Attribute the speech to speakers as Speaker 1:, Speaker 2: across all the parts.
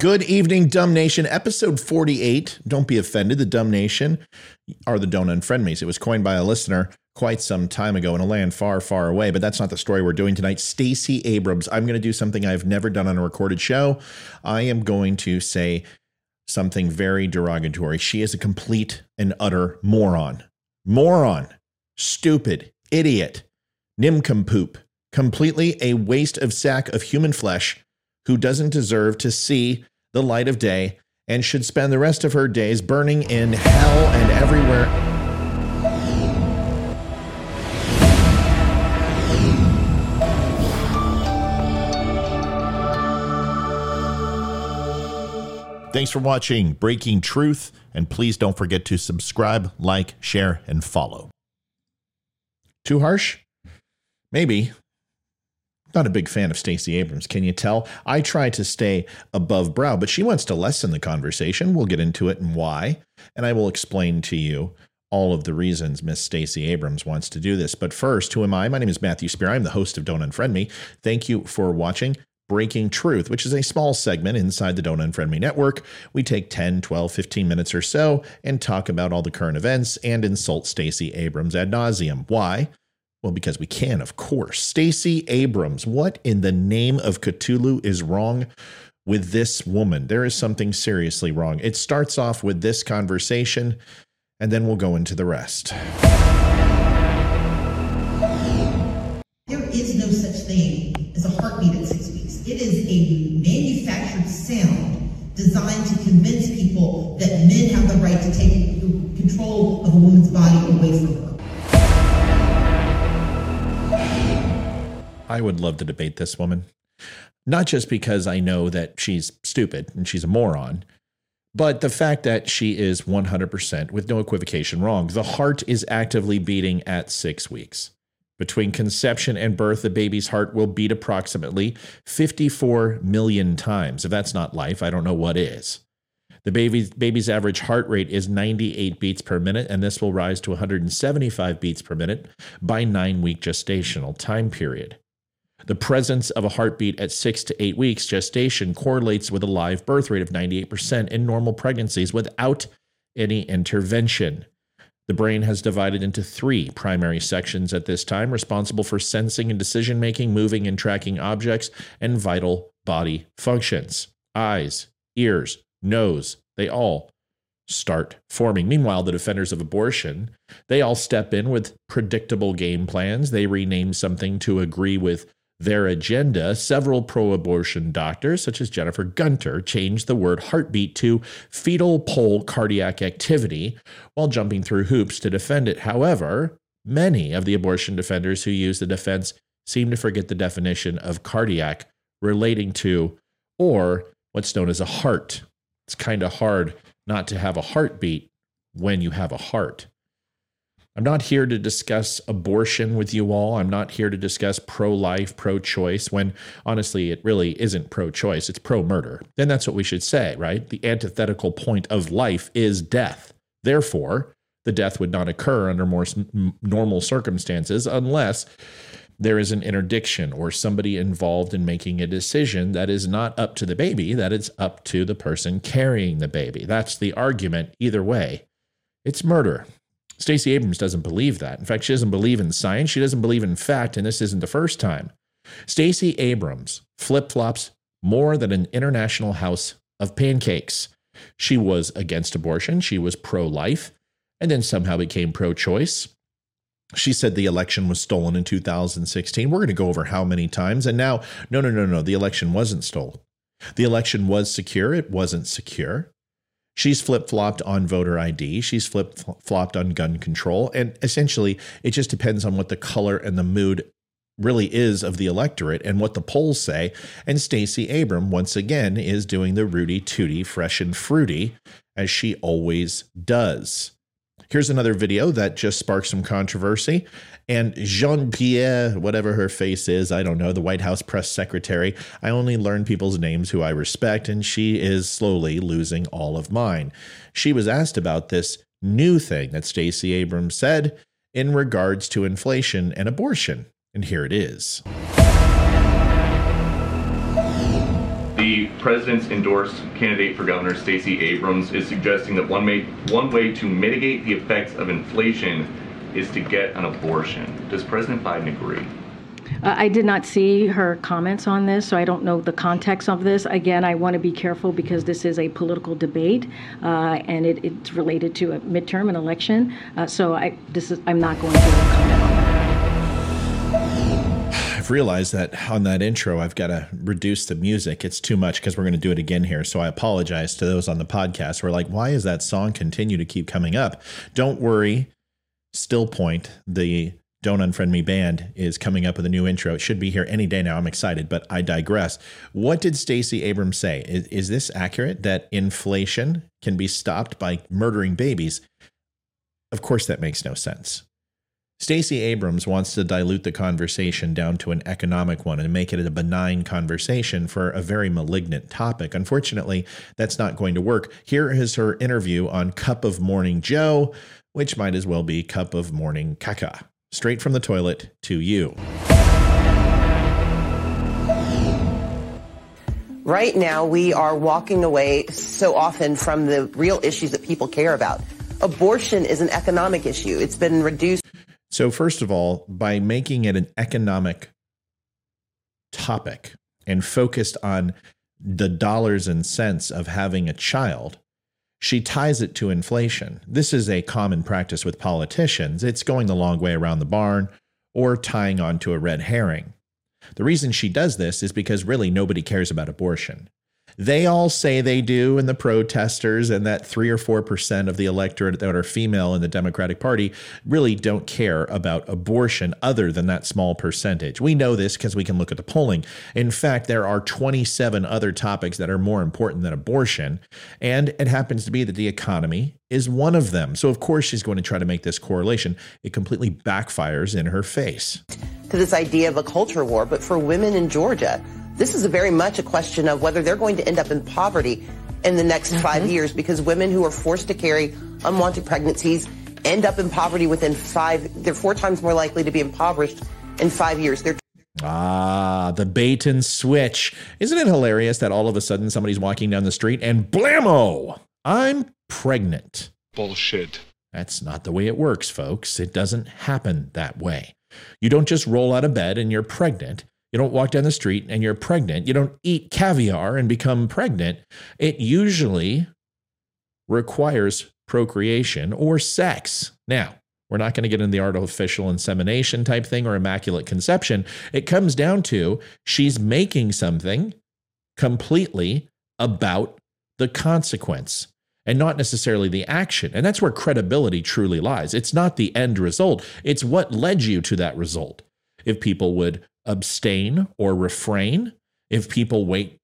Speaker 1: Good evening, Dumb Nation. Episode 48. Don't be offended. The Dumb Nation are the Don't Unfriend Me's. It was coined by a listener quite some time ago in a land far, far away, but that's not the story we're doing tonight. Stacey Abrams. I'm going to do something I've never done on a recorded show. I am going to say something very derogatory. She is a complete and utter moron. Moron. Stupid. Idiot. Nimcompoop. Completely a waste of sack of human flesh who doesn't deserve to see the light of day and should spend the rest of her days burning in hell and everywhere. Thanks for watching Breaking Truth, and please don't forget to subscribe, like, share, and follow. Too harsh? Maybe. Not a big fan of Stacey Abrams, can you tell? I try to stay above brow, but she wants to lessen the conversation. We'll get into it and why, and I will explain to you all of the reasons Miss Stacey Abrams wants to do this. But first, who am I? My name is Matthew Spear. I'm the host of Don't Unfriend Me. Thank you for watching. Breaking Truth, which is a small segment inside the Don't Unfriend Me network. We take 10, 12, 15 minutes or so and talk about all the current events and insult Stacey Abrams ad nauseum. Why? Well, because we can, of course. Stacey Abrams, what in the name of Cthulhu is wrong with this woman? There is something seriously wrong. It starts off with this conversation, and then we'll go into the rest.
Speaker 2: There is no such thing as a heartbeat at six weeks. It is a manufactured sound designed to convince people that men have the right to take control of a woman's body away from her.
Speaker 1: I would love to debate this woman. Not just because I know that she's stupid and she's a moron, but the fact that she is 100% with no equivocation wrong. The heart is actively beating at six weeks. Between conception and birth, the baby's heart will beat approximately 54 million times. If that's not life, I don't know what is. The baby's, baby's average heart rate is 98 beats per minute, and this will rise to 175 beats per minute by nine week gestational time period. The presence of a heartbeat at six to eight weeks gestation correlates with a live birth rate of 98% in normal pregnancies without any intervention. The brain has divided into three primary sections at this time, responsible for sensing and decision making, moving and tracking objects, and vital body functions. Eyes, ears, nose, they all start forming. Meanwhile, the defenders of abortion, they all step in with predictable game plans. They rename something to agree with their agenda, several pro abortion doctors, such as Jennifer Gunter, changed the word heartbeat to fetal pole cardiac activity while jumping through hoops to defend it. However, many of the abortion defenders who use the defense seem to forget the definition of cardiac relating to, or what's known as a heart. It's kind of hard not to have a heartbeat when you have a heart. I'm not here to discuss abortion with you all. I'm not here to discuss pro life, pro choice, when honestly, it really isn't pro choice, it's pro murder. Then that's what we should say, right? The antithetical point of life is death. Therefore, the death would not occur under more normal circumstances unless there is an interdiction or somebody involved in making a decision that is not up to the baby, that it's up to the person carrying the baby. That's the argument either way. It's murder. Stacey Abrams doesn't believe that. In fact, she doesn't believe in science. She doesn't believe in fact, and this isn't the first time. Stacey Abrams flip flops more than an international house of pancakes. She was against abortion, she was pro life, and then somehow became pro choice. She said the election was stolen in 2016. We're going to go over how many times. And now, no, no, no, no, the election wasn't stolen. The election was secure, it wasn't secure. She's flip flopped on voter ID. She's flip flopped on gun control. And essentially, it just depends on what the color and the mood really is of the electorate and what the polls say. And Stacey Abram, once again, is doing the Rooty Tooty fresh and fruity, as she always does. Here's another video that just sparked some controversy. And Jean Pierre, whatever her face is, I don't know, the White House press secretary, I only learn people's names who I respect, and she is slowly losing all of mine. She was asked about this new thing that Stacey Abrams said in regards to inflation and abortion. And here it is.
Speaker 3: President's endorsed candidate for governor, Stacey Abrams, is suggesting that one way, one way to mitigate the effects of inflation is to get an abortion. Does President Biden agree?
Speaker 4: Uh, I did not see her comments on this, so I don't know the context of this. Again, I want to be careful because this is a political debate, uh, and it, it's related to a midterm, an election. Uh, so I, this is, I'm not going to comment on that.
Speaker 1: Realized that on that intro, I've got to reduce the music. It's too much because we're going to do it again here. So I apologize to those on the podcast. We're like, why is that song continue to keep coming up? Don't worry. Still Point, the don't Unfriend Me Band is coming up with a new intro. It should be here any day now. I'm excited, but I digress. What did Stacey Abrams say? Is, is this accurate that inflation can be stopped by murdering babies? Of course, that makes no sense. Stacey Abrams wants to dilute the conversation down to an economic one and make it a benign conversation for a very malignant topic. Unfortunately, that's not going to work. Here is her interview on Cup of Morning Joe, which might as well be Cup of Morning Caca straight from the toilet to you.
Speaker 5: Right now, we are walking away so often from the real issues that people care about. Abortion is an economic issue. It's been reduced.
Speaker 1: So, first of all, by making it an economic topic and focused on the dollars and cents of having a child, she ties it to inflation. This is a common practice with politicians. It's going the long way around the barn or tying on to a red herring. The reason she does this is because really nobody cares about abortion. They all say they do, and the protesters and that three or four percent of the electorate that are female in the Democratic Party really don't care about abortion other than that small percentage. We know this because we can look at the polling. In fact, there are 27 other topics that are more important than abortion, and it happens to be that the economy is one of them. So, of course, she's going to try to make this correlation. It completely backfires in her face.
Speaker 5: To this idea of a culture war, but for women in Georgia, this is a very much a question of whether they're going to end up in poverty in the next mm-hmm. five years because women who are forced to carry unwanted pregnancies end up in poverty within five, they're four times more likely to be impoverished in five years. They're
Speaker 1: Ah, the bait and switch. Isn't it hilarious that all of a sudden somebody's walking down the street and blammo, I'm pregnant?
Speaker 6: Bullshit.
Speaker 1: That's not the way it works, folks. It doesn't happen that way. You don't just roll out of bed and you're pregnant. You don't walk down the street and you're pregnant. You don't eat caviar and become pregnant. It usually requires procreation or sex. Now, we're not going to get into the artificial insemination type thing or immaculate conception. It comes down to she's making something completely about the consequence and not necessarily the action. And that's where credibility truly lies. It's not the end result, it's what led you to that result. If people would abstain or refrain if people wait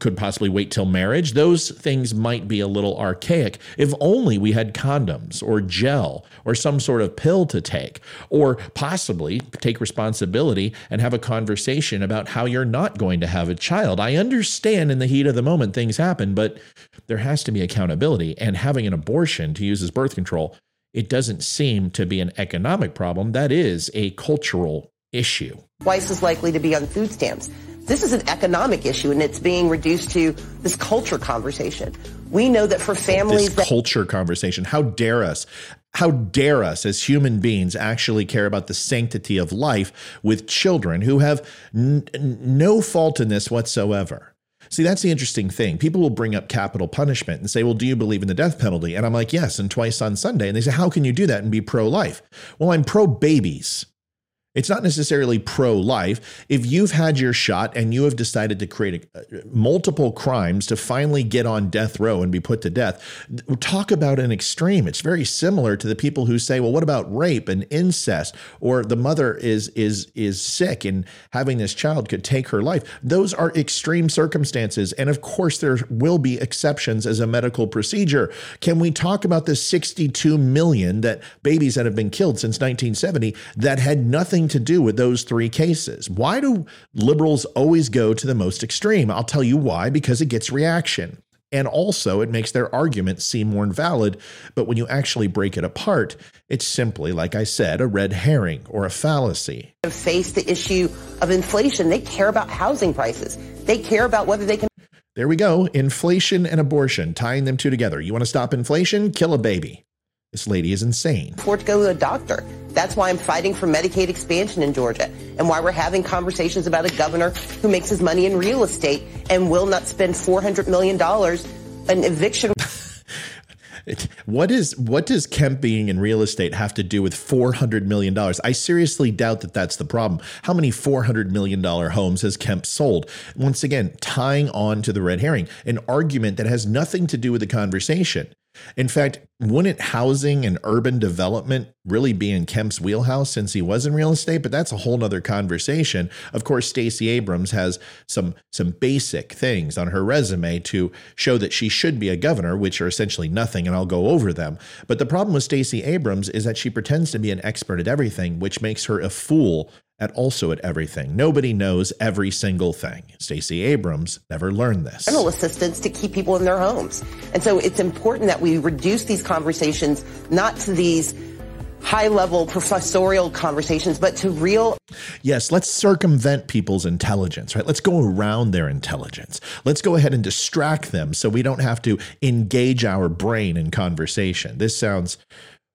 Speaker 1: could possibly wait till marriage those things might be a little archaic. If only we had condoms or gel or some sort of pill to take or possibly take responsibility and have a conversation about how you're not going to have a child. I understand in the heat of the moment things happen but there has to be accountability and having an abortion to use as birth control it doesn't seem to be an economic problem. That is a cultural issue.
Speaker 5: Twice as likely to be on food stamps. This is an economic issue and it's being reduced to this culture conversation. We know that for families
Speaker 1: this culture conversation, how dare us? How dare us as human beings actually care about the sanctity of life with children who have n- no fault in this whatsoever? See, that's the interesting thing. People will bring up capital punishment and say, Well, do you believe in the death penalty? And I'm like, Yes, and twice on Sunday. And they say, How can you do that and be pro life? Well, I'm pro babies. It's not necessarily pro life. If you've had your shot and you have decided to create a, uh, multiple crimes to finally get on death row and be put to death, talk about an extreme. It's very similar to the people who say, well, what about rape and incest? Or the mother is is is sick and having this child could take her life. Those are extreme circumstances. And of course, there will be exceptions as a medical procedure. Can we talk about the 62 million that babies that have been killed since 1970 that had nothing nothing to do with those three cases. Why do liberals always go to the most extreme? I'll tell you why because it gets reaction. And also, it makes their argument seem more invalid. But when you actually break it apart, it's simply, like I said, a red herring or a fallacy.
Speaker 5: Face the issue of inflation. They care about housing prices. They care about whether they can.
Speaker 1: There we go. Inflation and abortion, tying them two together. You want to stop inflation? Kill a baby. This lady is insane.
Speaker 5: afford to go to a doctor. That's why I'm fighting for Medicaid expansion in Georgia and why we're having conversations about a governor who makes his money in real estate and will not spend $400 million an eviction
Speaker 1: What is what does Kemp being in real estate have to do with four hundred million dollars? I seriously doubt that that's the problem. How many four hundred million dollar homes has Kemp sold? Once again, tying on to the red herring, an argument that has nothing to do with the conversation. In fact, wouldn't housing and urban development really be in Kemp's wheelhouse since he was in real estate? But that's a whole nother conversation. Of course, Stacey Abrams has some some basic things on her resume to show that she should be a governor, which are essentially nothing, and I'll go over them. But the problem with Stacey Abrams is that she pretends to be an expert at everything, which makes her a fool at also at everything. Nobody knows every single thing. Stacey Abrams never learned this.
Speaker 5: rental assistance to keep people in their homes. And so it's important that we reduce these conversations not to these high level professorial conversations, but to real
Speaker 1: Yes, let's circumvent people's intelligence, right? Let's go around their intelligence. Let's go ahead and distract them so we don't have to engage our brain in conversation. This sounds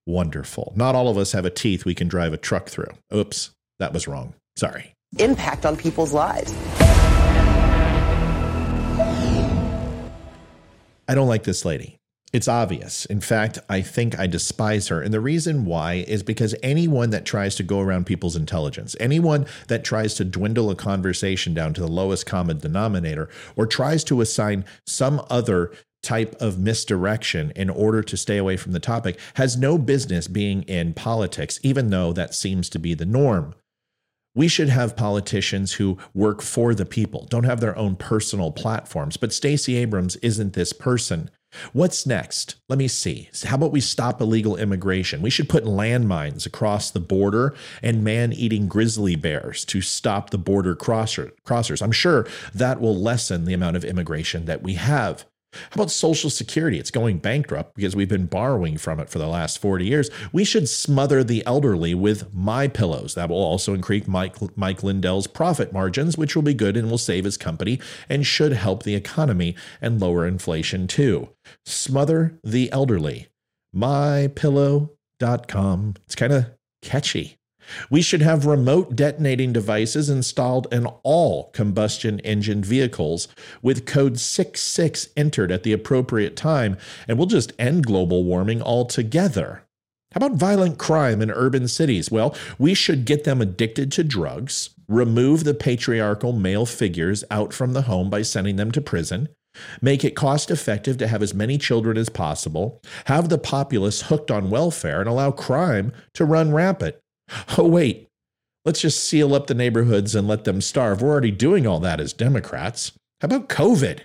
Speaker 1: wonderful. Not all of us have a teeth we can drive a truck through. Oops, that was wrong. Sorry.
Speaker 5: impact on people's lives.
Speaker 1: I don't like this lady. It's obvious. In fact, I think I despise her. And the reason why is because anyone that tries to go around people's intelligence, anyone that tries to dwindle a conversation down to the lowest common denominator, or tries to assign some other type of misdirection in order to stay away from the topic, has no business being in politics, even though that seems to be the norm. We should have politicians who work for the people, don't have their own personal platforms. But Stacey Abrams isn't this person. What's next? Let me see. How about we stop illegal immigration? We should put landmines across the border and man eating grizzly bears to stop the border crosser, crossers. I'm sure that will lessen the amount of immigration that we have. How about Social Security? It's going bankrupt because we've been borrowing from it for the last 40 years. We should smother the elderly with my pillows. That will also increase Mike, Mike Lindell's profit margins, which will be good and will save his company and should help the economy and lower inflation too. Smother the elderly. MyPillow.com. It's kind of catchy. We should have remote detonating devices installed in all combustion engine vehicles with code 66 entered at the appropriate time, and we'll just end global warming altogether. How about violent crime in urban cities? Well, we should get them addicted to drugs, remove the patriarchal male figures out from the home by sending them to prison, make it cost effective to have as many children as possible, have the populace hooked on welfare, and allow crime to run rampant. Oh, wait, let's just seal up the neighborhoods and let them starve. We're already doing all that as Democrats. How about COVID?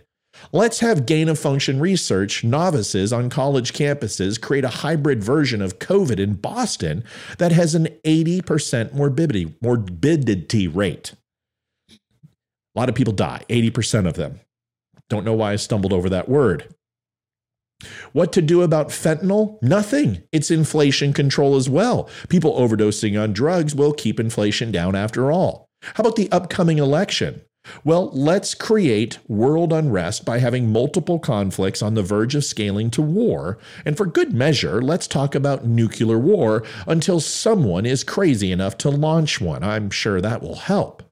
Speaker 1: Let's have gain of function research novices on college campuses create a hybrid version of COVID in Boston that has an 80% morbidity, morbidity rate. A lot of people die, 80% of them. Don't know why I stumbled over that word. What to do about fentanyl? Nothing. It's inflation control as well. People overdosing on drugs will keep inflation down after all. How about the upcoming election? Well, let's create world unrest by having multiple conflicts on the verge of scaling to war. And for good measure, let's talk about nuclear war until someone is crazy enough to launch one. I'm sure that will help.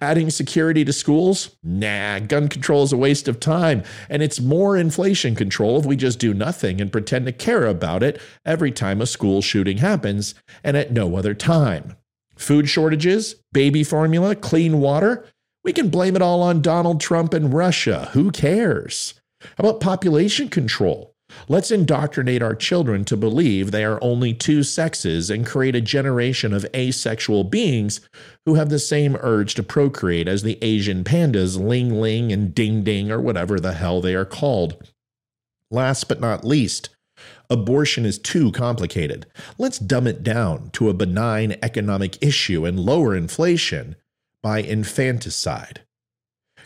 Speaker 1: Adding security to schools? Nah, gun control is a waste of time, and it's more inflation control if we just do nothing and pretend to care about it every time a school shooting happens and at no other time. Food shortages, baby formula, clean water? We can blame it all on Donald Trump and Russia. Who cares? How about population control? Let's indoctrinate our children to believe they are only two sexes and create a generation of asexual beings who have the same urge to procreate as the Asian pandas Ling Ling and Ding Ding or whatever the hell they are called. Last but not least, abortion is too complicated. Let's dumb it down to a benign economic issue and lower inflation by infanticide.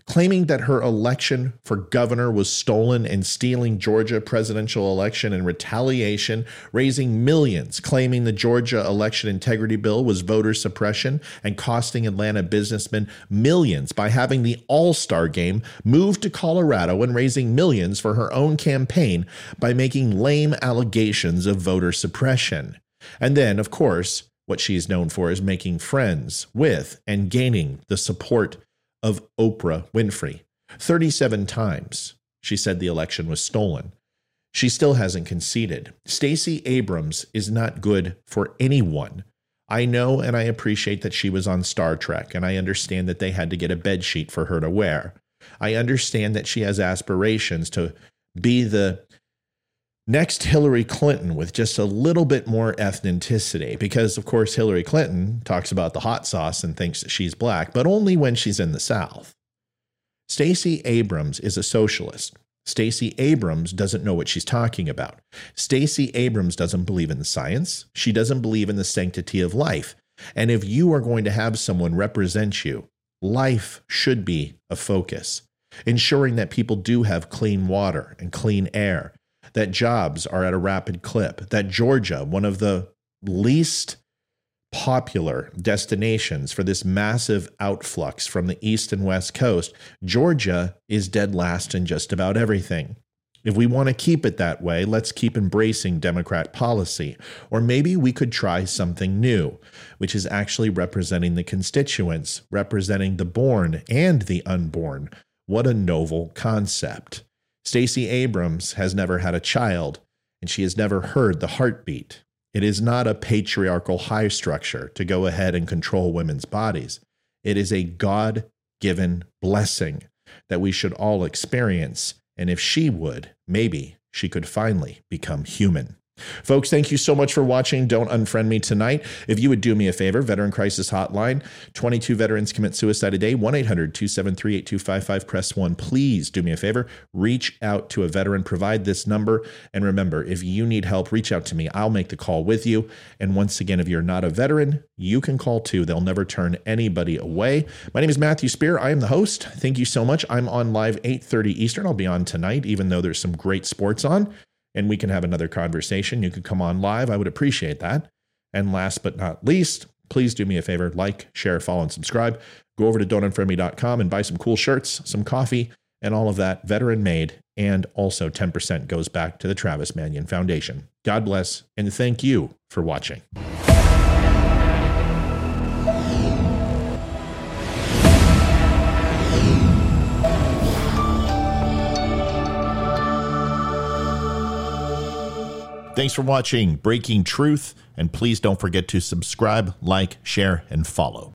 Speaker 1: Claiming that her election for governor was stolen and stealing Georgia presidential election in retaliation, raising millions, claiming the Georgia election integrity bill was voter suppression and costing Atlanta businessmen millions by having the All-Star game moved to Colorado and raising millions for her own campaign by making lame allegations of voter suppression. And then, of course, what she is known for is making friends with and gaining the support of Oprah Winfrey. 37 times she said the election was stolen. She still hasn't conceded. Stacey Abrams is not good for anyone. I know and I appreciate that she was on Star Trek, and I understand that they had to get a bed sheet for her to wear. I understand that she has aspirations to be the Next, Hillary Clinton with just a little bit more ethnicity, because of course, Hillary Clinton talks about the hot sauce and thinks that she's black, but only when she's in the South. Stacey Abrams is a socialist. Stacey Abrams doesn't know what she's talking about. Stacey Abrams doesn't believe in science. She doesn't believe in the sanctity of life. And if you are going to have someone represent you, life should be a focus, ensuring that people do have clean water and clean air, that jobs are at a rapid clip, that Georgia, one of the least popular destinations for this massive outflux from the East and West Coast, Georgia is dead last in just about everything. If we want to keep it that way, let's keep embracing Democrat policy. Or maybe we could try something new, which is actually representing the constituents, representing the born and the unborn. What a novel concept. Stacey Abrams has never had a child, and she has never heard the heartbeat. It is not a patriarchal high structure to go ahead and control women's bodies. It is a God given blessing that we should all experience. And if she would, maybe she could finally become human. Folks, thank you so much for watching. Don't unfriend me tonight. If you would do me a favor, Veteran Crisis Hotline, 22 veterans commit suicide a day, 1 800 273 8255, press 1. Please do me a favor, reach out to a veteran, provide this number. And remember, if you need help, reach out to me. I'll make the call with you. And once again, if you're not a veteran, you can call too. They'll never turn anybody away. My name is Matthew Spear. I am the host. Thank you so much. I'm on live 8:30 Eastern. I'll be on tonight, even though there's some great sports on and we can have another conversation. You can come on live. I would appreciate that. And last but not least, please do me a favor like, share, follow, and subscribe. Go over to don'tunfriendme.com and buy some cool shirts, some coffee, and all of that veteran made. And also 10% goes back to the Travis Manion Foundation. God bless, and thank you for watching. Thanks for watching Breaking Truth, and please don't forget to subscribe, like, share, and follow.